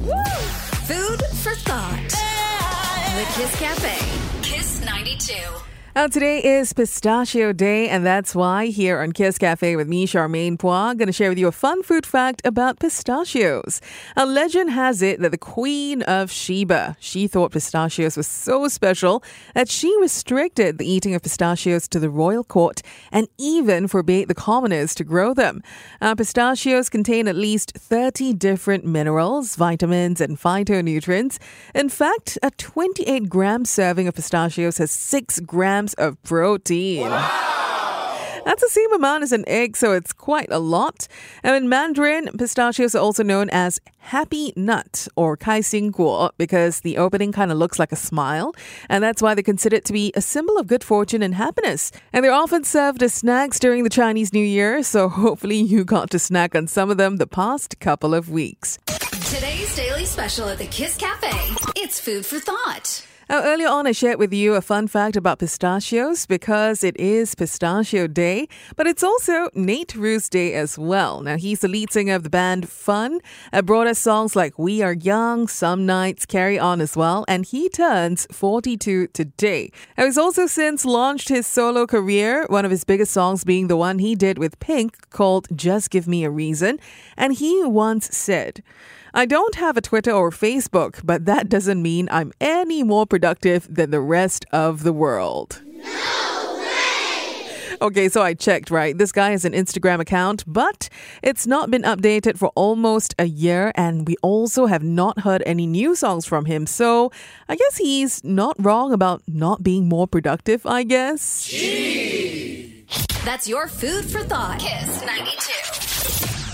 Food for thought. The Kiss Cafe. Kiss 92. Now, today is Pistachio Day, and that's why here on Kiss Cafe with me, Charmaine Phua, going to share with you a fun food fact about pistachios. A legend has it that the Queen of Sheba, she thought pistachios were so special that she restricted the eating of pistachios to the royal court and even forbade the commoners to grow them. Uh, pistachios contain at least 30 different minerals, vitamins, and phytonutrients. In fact, a 28 gram serving of pistachios has 6 grams of protein. That's the same amount as an egg, so it's quite a lot. And in Mandarin, pistachios are also known as happy nut or kai xing guo because the opening kind of looks like a smile, and that's why they're considered to be a symbol of good fortune and happiness. And they're often served as snacks during the Chinese New Year, so hopefully you got to snack on some of them the past couple of weeks. Today's daily special at the Kiss Cafe. It's food for thought. Now, earlier on, I shared with you a fun fact about pistachios because it is Pistachio Day, but it's also Nate Ruess Day as well. Now, he's the lead singer of the band Fun, uh, brought us songs like We Are Young, Some Nights, Carry On as well, and he turns 42 today. Now, he's also since launched his solo career, one of his biggest songs being the one he did with Pink called Just Give Me a Reason, and he once said, I don't have a Twitter or Facebook, but that doesn't mean I'm any more productive than the rest of the world. Okay, so I checked, right? This guy has an Instagram account, but it's not been updated for almost a year, and we also have not heard any new songs from him. So I guess he's not wrong about not being more productive, I guess. That's your food for thought. Kiss 92.